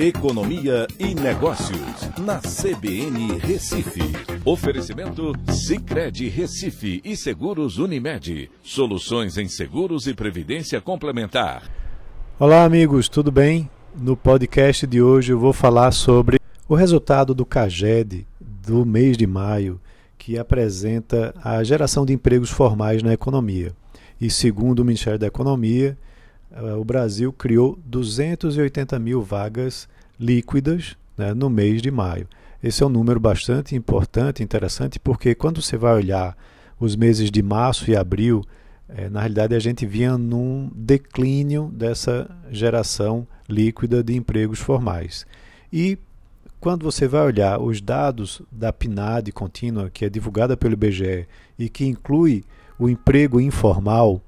Economia e Negócios, na CBN Recife. Oferecimento Cicred Recife e Seguros Unimed. Soluções em seguros e previdência complementar. Olá, amigos, tudo bem? No podcast de hoje eu vou falar sobre o resultado do CAGED do mês de maio, que apresenta a geração de empregos formais na economia. E segundo o Ministério da Economia, o Brasil criou 280 mil vagas líquidas né, no mês de maio. Esse é um número bastante importante, interessante, porque quando você vai olhar os meses de março e abril, é, na realidade a gente vinha num declínio dessa geração líquida de empregos formais. E quando você vai olhar os dados da PNAD contínua, que é divulgada pelo IBGE e que inclui o emprego informal,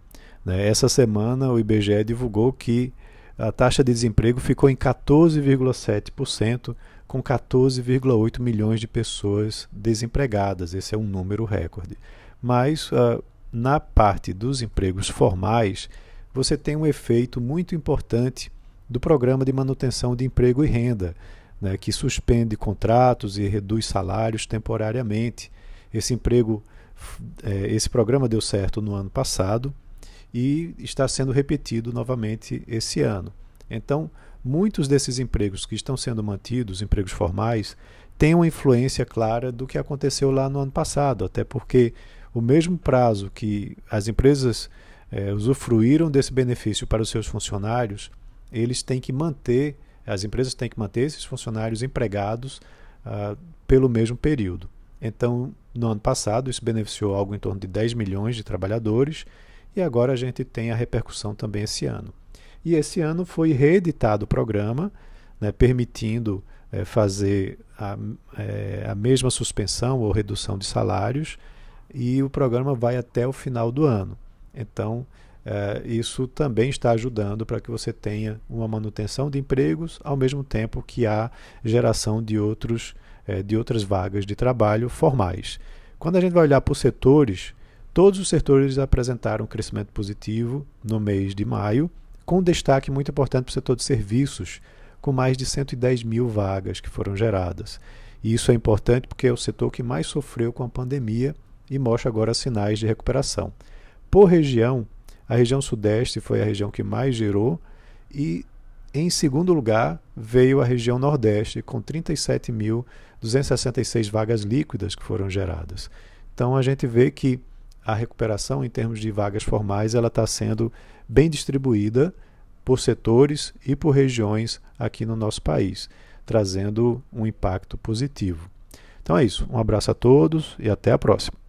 né? Essa semana o IBGE divulgou que a taxa de desemprego ficou em 14,7%, com 14,8 milhões de pessoas desempregadas. Esse é um número recorde. Mas uh, na parte dos empregos formais, você tem um efeito muito importante do programa de manutenção de emprego e renda, né, que suspende contratos e reduz salários temporariamente. Esse emprego, eh, esse programa deu certo no ano passado e está sendo repetido novamente esse ano. Então, muitos desses empregos que estão sendo mantidos, empregos formais, têm uma influência clara do que aconteceu lá no ano passado, até porque o mesmo prazo que as empresas é, usufruíram desse benefício para os seus funcionários, eles têm que manter, as empresas têm que manter esses funcionários empregados ah, pelo mesmo período. Então, no ano passado, isso beneficiou algo em torno de 10 milhões de trabalhadores e agora a gente tem a repercussão também esse ano. E esse ano foi reeditado o programa, né, permitindo é, fazer a, é, a mesma suspensão ou redução de salários, e o programa vai até o final do ano. Então, é, isso também está ajudando para que você tenha uma manutenção de empregos, ao mesmo tempo que há geração de, outros, é, de outras vagas de trabalho formais. Quando a gente vai olhar por setores, Todos os setores apresentaram crescimento positivo no mês de maio, com destaque muito importante para o setor de serviços, com mais de 110 mil vagas que foram geradas. E isso é importante porque é o setor que mais sofreu com a pandemia e mostra agora sinais de recuperação. Por região, a região Sudeste foi a região que mais gerou e, em segundo lugar, veio a região Nordeste, com 37.266 vagas líquidas que foram geradas. Então a gente vê que a recuperação em termos de vagas formais ela está sendo bem distribuída por setores e por regiões aqui no nosso país, trazendo um impacto positivo. Então é isso. Um abraço a todos e até a próxima.